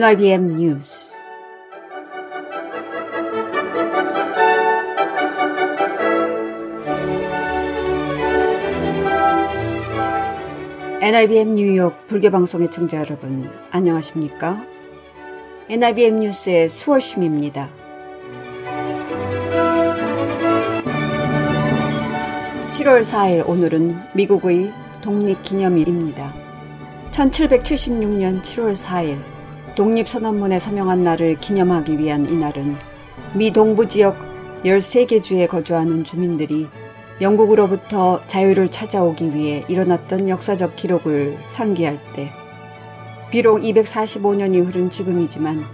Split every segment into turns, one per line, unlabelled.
NYBM 뉴스 NIBM 뉴욕 불교방송의 청자 여러분 안녕하십니까? NIBM 뉴스의 수월심입니다. 7월 4일 오늘은 미국의 독립기념일입니다. 1776년 7월 4일 독립선언문에 서명한 날을 기념하기 위한 이날은 미 동부 지역 13개 주에 거주하는 주민들이 영국으로부터 자유를 찾아오기 위해 일어났던 역사적 기록을 상기할 때 비록 245년이 흐른 지금이지만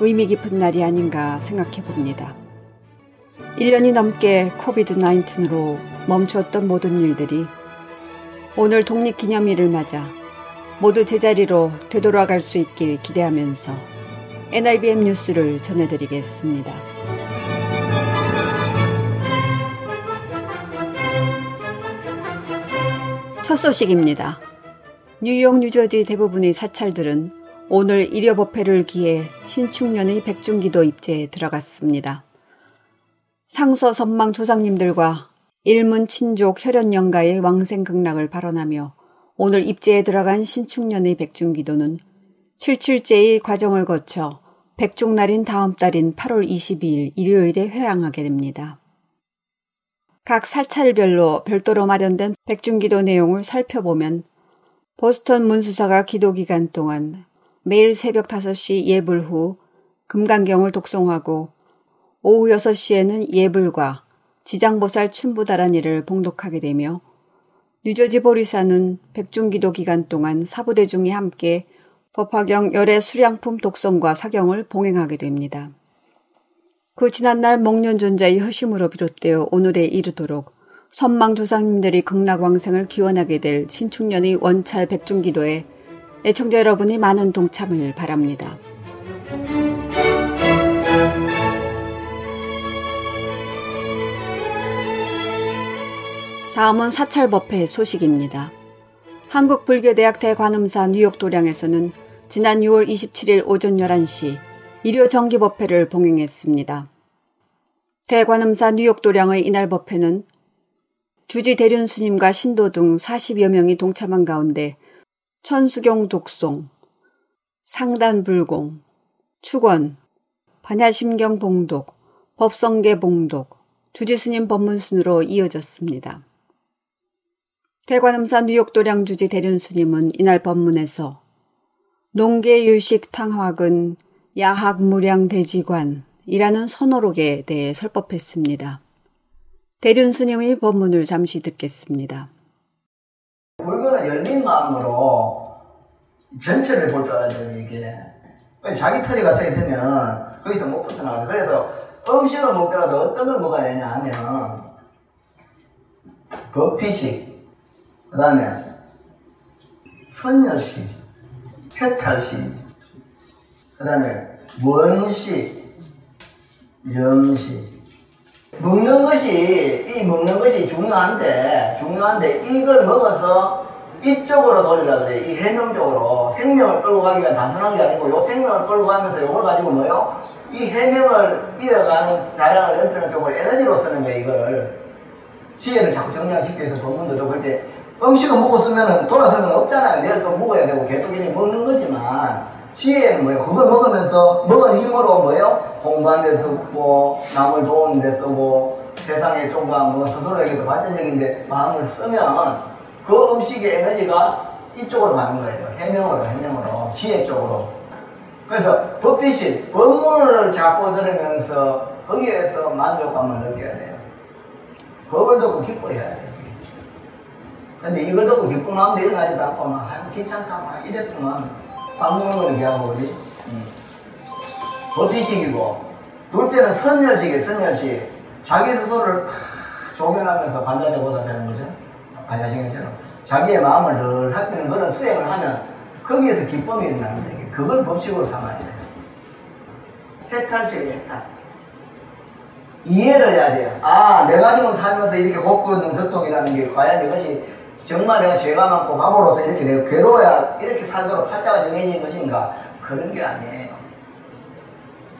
의미 깊은 날이 아닌가 생각해 봅니다. 1년이 넘게 코비드 19으로 멈추었던 모든 일들이 오늘 독립기념일을 맞아 모두 제자리로 되돌아갈 수 있길 기대하면서 NIBM 뉴스를 전해드리겠습니다. 첫 소식입니다. 뉴욕, 뉴저지 대부분의 사찰들은 오늘 일요법회를 기해 신축년의 백중기도 입제에 들어갔습니다. 상서 선망 조상님들과 일문 친족 혈연영가의 왕생극락을 발언하며 오늘 입제에 들어간 신축년의 백중기도는 77제의 과정을 거쳐 백중날인 다음 달인 8월 22일 일요일에 회항하게 됩니다. 각 사찰별로 별도로 마련된 백중기도 내용을 살펴보면 보스턴 문수사가 기도 기간 동안 매일 새벽 5시 예불 후 금강경을 독송하고 오후 6시에는 예불과 지장보살 춘부다란 이를 봉독하게 되며 뉴저지 보리사는 백중기도 기간 동안 사부대중이 함께 법화경 열애 수량품 독성과 사경을 봉행하게 됩니다. 그 지난날 목련존자의 허심으로 비롯되어 오늘에 이르도록 선망 조상님들이 극락왕생을 기원하게 될 신축년의 원찰 백중기도에 애청자 여러분이 많은 동참을 바랍니다. 다음은 사찰법회 소식입니다. 한국불교대학 대관음사 뉴욕 도량에서는 지난 6월 27일 오전 11시 일요 정기법회를 봉행했습니다. 대관음사 뉴욕 도량의 이날 법회는 주지 대륜 스님과 신도 등 40여 명이 동참한 가운데 천수경 독송, 상단 불공, 축원, 반야심경 봉독, 법성계 봉독, 주지스님 법문 순으로 이어졌습니다. 대관음사 뉴욕 도량 주지 대륜 스님은 이날 법문에서 농계유식 탕화근 야학무량 대지관이라는 선호록에 대해 설법했습니다. 대륜 스님의 법문을 잠시 듣겠습니다.
불교는 열린 마음으로 전체를 볼 줄 알아야 이게. 자기 털이 갇혀 있으면 거기서 못 벗어나가. 그래서 음식을 먹더라도 어떤 걸 먹어야 되냐 하면 법피식, 그 다음에 선열시, 해탈시, 그 다음에 원시, 영시. 먹는 것이, 이 먹는 것이 중요한데, 중요한데, 이걸 먹어서 이쪽으로 돌리라 그래. 이 해명 쪽으로. 생명을 끌고 가기가 단순한 게 아니고, 요 생명을 끌고 가면서 요걸 가지고 뭐요? 이 해명을 이어가는 자랑을 연주는 쪽으로 에너지로 쓰는 거야, 이걸. 지혜를 자꾸 위해서 본문도 그럴 때 음식을 먹고 쓰면 돌아서면 없잖아요. 내일 또 먹어야 되고 계속 이렇게 먹는 거지만 지혜는 뭐예요? 그걸 먹으면서 먹은 힘으로 뭐예요? 공부하는 데 쓰고 남을 도우는 데 쓰고 세상에 좀더 뭐 스스로에게도 발전적인데 마음을 쓰면 그 음식의 에너지가 이쪽으로 가는 거예요. 해명으로 해명으로 지혜 쪽으로. 그래서 법비실 법문을 자꾸 들으면서 거기에서 만족감을 느껴야 돼요. 법을 듣고 기뻐해야 돼요. 근데 이걸 듣고 기쁜 마음도 일어나지도 않고 막 아이고 귀찮다. 막 이랬더만 밥 먹는 걸 얘기하고 그러지. 음. 버티식이고. 둘째는 선열식이에요 선열식. 자기 스스로를 다 조견하면서 반자대보다 되는 거죠. 반야식처럼 자기의 마음을 늘 살피는 그런 수행을 하면 거기에서 기쁨이 일어나는 데 그걸 법칙으로 삼아야 돼요. 해탈식이 해탈. 이해를 해야 돼요. 아 내가 지금 살면서 이렇게 곱고 듣통이라는 게 과연 이것이 정말 내가 죄가 많고 바보로서 이렇게 내가 괴로워야 이렇게 살도록 팔자가 정해진 것인가 그런 게 아니에요.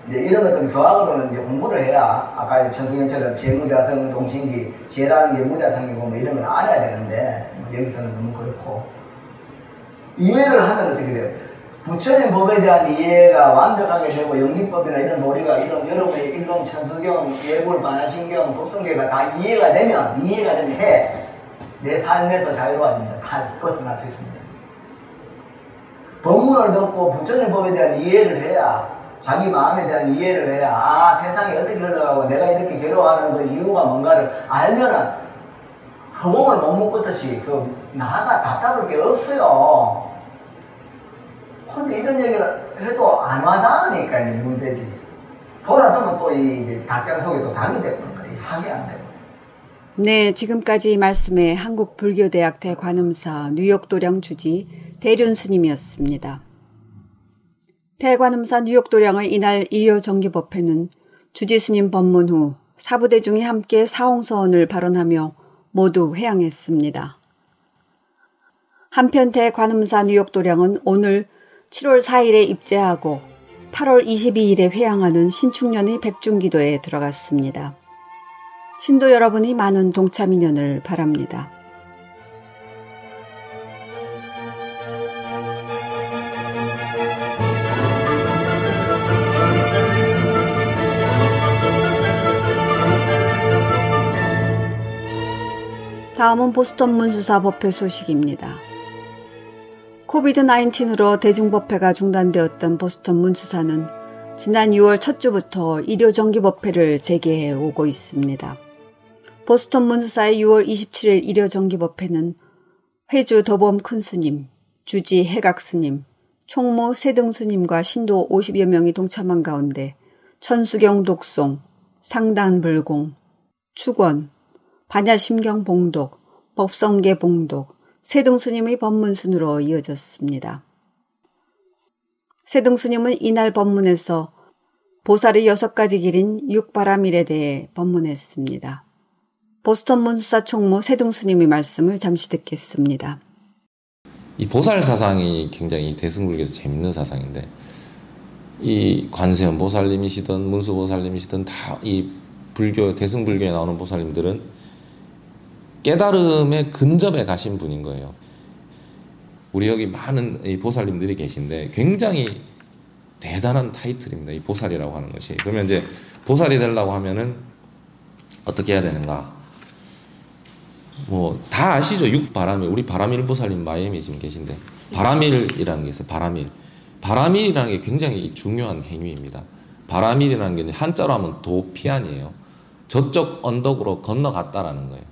이제 이런 것들은 교학으로는 이제 공부를 해야 아까 천승현처럼 재무자성 종신기 재라는 게 무자성이고 뭐 이런 걸 알아야 되는데 뭐 여기서는 너무 그렇고 이해를 하면 어떻게 돼요? 부처님 법에 대한 이해가 완벽하게 되고 연기법이나 이런 놀이가 이런 여러분의 일론 천수경, 예불, 반야신경, 독성계가 다 이해가 되면 이해가 되면 해. 내 삶에서 자유로워집니다. 칼 벗어날 수 있습니다. 법문을 듣고 부처님 법에 대한 이해를 해야 자기 마음에 대한 이해를 해야 아 세상이 어떻게 흘러가고 내가 이렇게 괴로워하는 그 이유가 뭔가를 알면은 허공을 못 묶었듯이 그 나가 답답할 게 없어요. 근데 이런 얘기를 해도 안 와닿으니까 이제 문제지. 돌아서면 또이 달장 속에 또 닭이 되는 거야. 하게 안 되고.
네, 지금까지 말씀의 한국 불교대학 대관음사 뉴욕도량 주지 대륜 스님이었습니다. 대관음사 뉴욕도량의 이날 일요 정기법회는 주지 스님 법문 후 사부대 중이 함께 사홍서원을 발언하며 모두 회양했습니다. 한편 대관음사 뉴욕도량은 오늘 7월 4일에 입제하고 8월 22일에 회양하는 신축년의 백중기도에 들어갔습니다. 신도 여러분이 많은 동참 인연을 바랍니다. 다음은 보스턴 문수사 법회 소식입니다. 코비드-19으로 대중법회가 중단되었던 보스턴 문수사는 지난 6월 첫 주부터 일요 정기법회를 재개해 오고 있습니다. 보스턴 문수사의 6월 27일 일요 정기법회는 회주 도범 큰스님, 주지 해각스님, 총무 세등스님과 신도 50여 명이 동참한 가운데 천수경 독송, 상단 불공, 축원, 반야심경 봉독, 법성계 봉독, 세등스님의 법문순으로 이어졌습니다. 세등스님은 이날 법문에서 보살의 여섯 가지 길인 육바라밀에 대해 법문했습니다. 보스턴 문수사 총무 세등스님의 말씀을 잠시 듣겠습니다.
이 보살 사상이 굉장히 대승불교에서 재밌는 사상인데 이 관세음 보살님이시든 문수 보살님이시든 다 이 불교 대승 불교에 나오는 보살님들은 깨달음의 근접에 가신 분인 거예요. 우리 여기 많은 이 보살님들이 계신데 굉장히 대단한 타이틀입니다. 이 보살이라고 하는 것이. 그러면 이제 보살이 되려고 하면은 어떻게 해야 되는가? 뭐 다 아시죠? 육바라밀. 우리 바라밀 보살님 마이애미 지금 계신데 바라밀이라는 게 있어요. 바라밀. 바라밀이라는 게 굉장히 중요한 행위입니다. 바라밀이라는 게 한자로 하면 도피안이에요. 저쪽 언덕으로 건너갔다라는 거예요.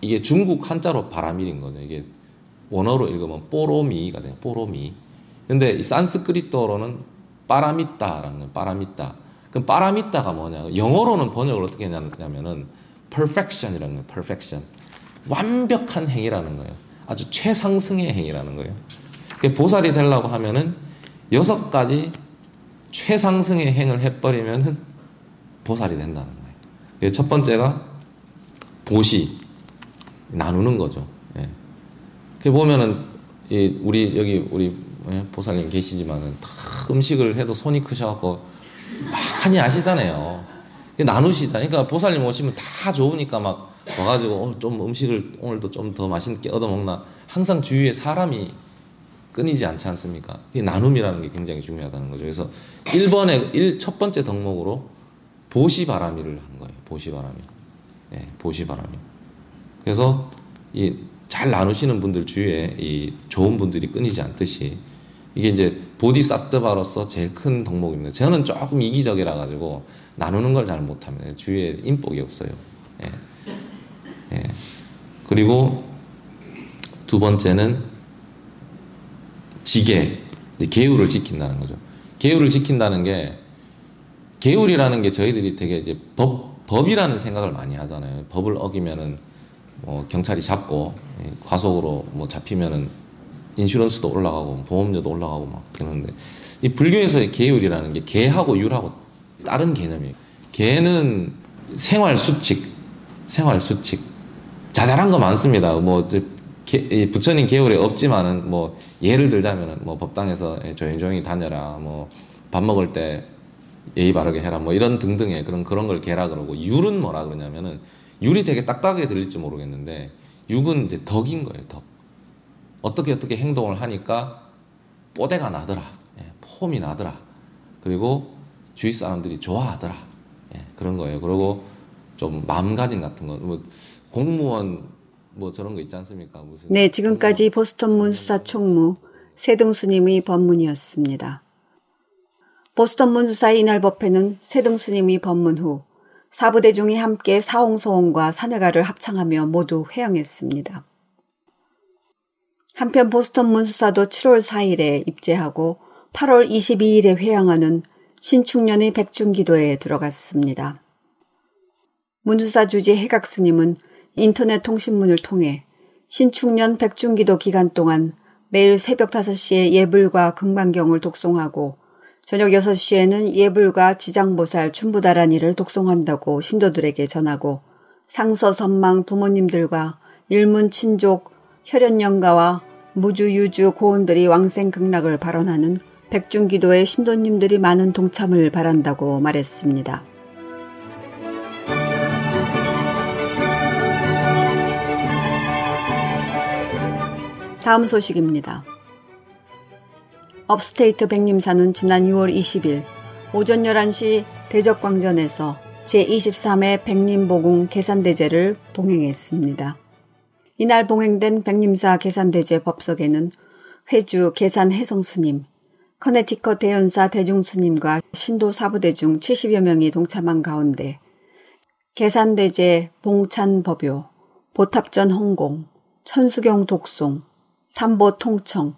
이게 중국 한자로 바라밀인 거죠. 이게 원어로 읽으면 뽀로미가 돼요. 뽀로미. 근데 이 산스크리트어로는 빠라미따라는 거예요. 빠라미따. 그럼 빠라미따가 뭐냐? 영어로는 번역을 어떻게 했냐면은 perfection이라는 거예요. perfection. 완벽한 행위라는 거예요. 아주 최상승의 행위라는 거예요. 보살이 되려고 하면은 여섯 가지 최상승의 행을 해버리면은 보살이 된다는 거예요. 첫 번째가 보시, 나누는 거죠. 예. 그 보면은 우리 여기 우리 예, 보살님 계시지만은 다 음식을 해도 손이 크셔갖고 많이 아시잖아요. 나누시잖아요. 그러니까 보살님 오시면 다 좋으니까 막 와가지고 좀 음식을 오늘도 좀 더 맛있게 얻어먹나 항상 주위에 사람이 끊이지 않지 않습니까? 이 나눔이라는 게 굉장히 중요하다는 거죠. 그래서 1번에 1, 첫 번째 덕목으로 보시바라미를 한 거예요. 보시바라미. 예, 보시바라미. 그래서 이 잘 나누시는 분들 주위에 이 좋은 분들이 끊이지 않듯이 이게 이제 보디사트바로서 제일 큰 덕목입니다. 저는 조금 이기적이라 가지고 나누는 걸 잘 못합니다. 주위에 인복이 없어요. 예. 예. 그리고 두 번째는 지계, 계율을 지킨다는 거죠. 계율을 지킨다는 게 계율이라는 게 저희들이 되게 이제 법 법이라는 생각을 많이 하잖아요. 법을 어기면은 뭐 경찰이 잡고 과속으로 뭐 잡히면은 인슈런스도 올라가고 보험료도 올라가고 막 그러는데 이 불교에서의 계율이라는 게 계하고 율하고 다른 개념이에요. 계는 생활 수칙, 생활 수칙. 자잘한 거 많습니다. 뭐 게, 부처님 계율에 없지만은 뭐 예를 들자면은 뭐 법당에서 예, 조용조용히 다녀라 뭐 밥 먹을 때 예의 바르게 해라 뭐 이런 등등의 그런 그런 걸 개라 그러고 율은 뭐라 그러냐면은 율이 되게 딱딱하게 들릴지 모르겠는데 육은 이제 덕인 거예요 덕 어떻게 어떻게 행동을 하니까 뽀대가 나더라 예, 폼이 나더라 그리고 주위 사람들이 좋아하더라 예, 그런 거예요 그리고 좀 마음가짐 같은 거 뭐 공무원 뭐 저런 거 있지 않습니까? 무슨
네, 지금까지 보스턴 문수사 총무 세등스님의 법문이었습니다. 보스턴 문수사의 이날 법회는 세등스님의 법문 후 사부대중이 함께 사홍서원과 사내가를 합창하며 모두 회양했습니다. 한편 보스턴 문수사도 7월 4일에 입제하고 8월 22일에 회양하는 신축년의 백중기도에 들어갔습니다. 문수사 주지 해각 스님은 인터넷 통신문을 통해 신축년 백중기도 기간 동안 매일 새벽 5시에 예불과 금강경을 독송하고 저녁 6시에는 예불과 지장보살 춘부다란이를 독송한다고 신도들에게 전하고 상서 선망 부모님들과 일문 친족 혈연영가와 무주 유주 고원들이 왕생극락을 발언하는 백중기도에 신도님들이 많은 동참을 바란다고 말했습니다. 다음 소식입니다. 업스테이트 백림사는 지난 6월 20일 오전 11시 대적광전에서 제23회 백림보궁 계산대제를 봉행했습니다. 이날 봉행된 백림사 계산대제 법석에는 회주 계산해성스님, 커네티컷 대연사 대중스님과 신도 사부대중 70여 명이 동참한 가운데 계산대제 봉찬법요, 보탑전 홍공, 천수경 독송, 삼보 통청,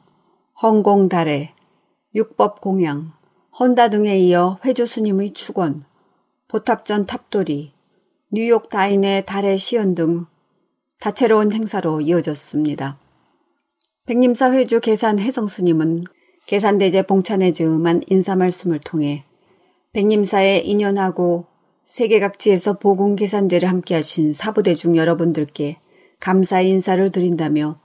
헝공 달해, 육법 공양, 헌다 등에 이어 회주 스님의 축원, 보탑전 탑돌이, 뉴욕 다인의 달의 시연 등 다채로운 행사로 이어졌습니다. 백림사 회주 계산 해성 스님은 계산대제 봉찬에 즈음한 인사 말씀을 통해 백림사에 인연하고 세계 각지에서 보궁 계산제를 함께하신 사부대중 여러분들께 감사 인사를 드린다며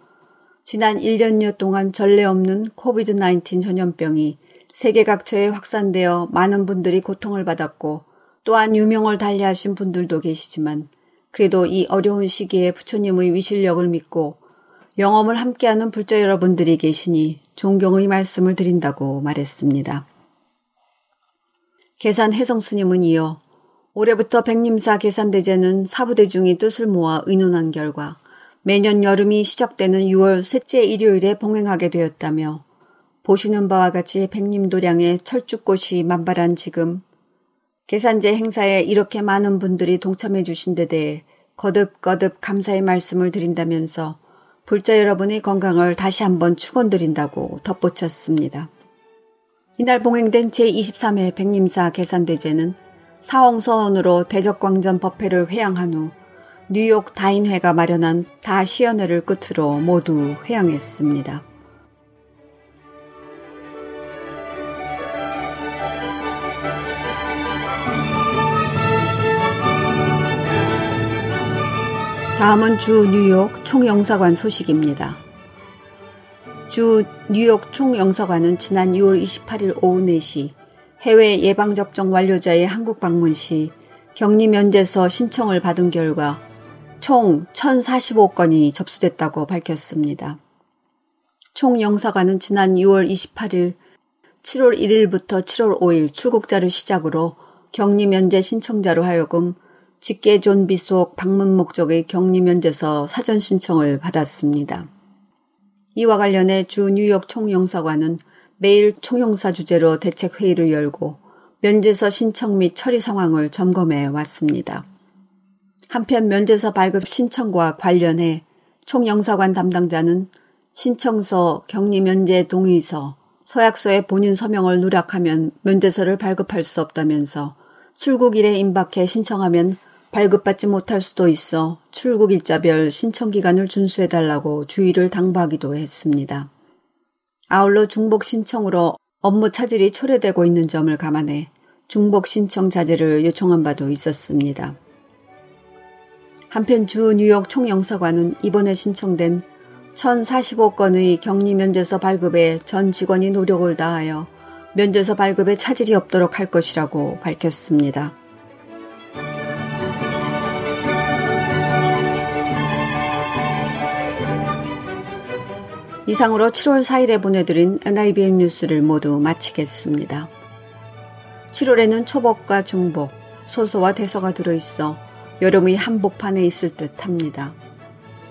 지난 1년여 동안 전례 없는 코비드-19 전염병이 세계 각처에 확산되어 많은 분들이 고통을 받았고 또한 유명을 달리하신 분들도 계시지만 그래도 이 어려운 시기에 부처님의 위실력을 믿고 영험을 함께하는 불자 여러분들이 계시니 존경의 말씀을 드린다고 말했습니다. 계산 해성 스님은 이어 올해부터 백림사 계산대제는 사부대중이 뜻을 모아 의논한 결과 매년 여름이 시작되는 6월 셋째 일요일에 봉행하게 되었다며 보시는 바와 같이 백림도량의 철쭉꽃이 만발한 지금 계산제 행사에 이렇게 많은 분들이 동참해 주신 데 대해 거듭거듭 감사의 말씀을 드린다면서 불자 여러분의 건강을 다시 한번 축원드린다고 덧붙였습니다. 이날 봉행된 제23회 백림사 계산대제는 사홍서원으로 대적광전 법회를 회양한 후 뉴욕 다인회가 마련한 다시연회를 끝으로 모두 회양했습니다. 다음은 주 뉴욕 총영사관 소식입니다. 주 뉴욕 총영사관은 지난 6월 28일 오후 4시 해외 예방접종 완료자의 한국 방문 시 격리 면제서 신청을 받은 결과 총 1045건이 접수됐다고 밝혔습니다. 총 영사관은 지난 6월 28일 7월 1일부터 7월 5일 출국자를 시작으로 격리 면제 신청자로 하여금 직계 존비 속 방문 목적의 격리 면제서 사전 신청을 받았습니다. 이와 관련해 주 뉴욕 총영사관은 매일 총영사 주제로 대책 회의를 열고 면제서 신청 및 처리 상황을 점검해 왔습니다. 한편 면제서 발급 신청과 관련해 총영사관 담당자는 신청서, 격리 면제 동의서, 서약서에 본인 서명을 누락하면 면제서를 발급할 수 없다면서 출국일에 임박해 신청하면 발급받지 못할 수도 있어 출국 일자별 신청 기간을 준수해달라고 주의를 당부하기도 했습니다. 아울러 중복 신청으로 업무 차질이 초래되고 있는 점을 감안해 중복 신청 자제를 요청한 바도 있었습니다. 한편 주 뉴욕 총영사관은 이번에 신청된 1045건의 격리 면제서 발급에 전 직원이 노력을 다하여 면제서 발급에 차질이 없도록 할 것이라고 밝혔습니다. 이상으로 7월 4일에 보내드린 NIBN 뉴스를 모두 마치겠습니다. 7월에는 초복과 중복, 소소와 대서가 들어있어 여름의 한복판에 있을 듯 합니다.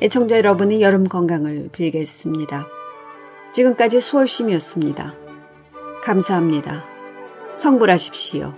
애청자 여러분의 여름 건강을 빌겠습니다. 지금까지 수월심이었습니다. 감사합니다. 성불하십시오.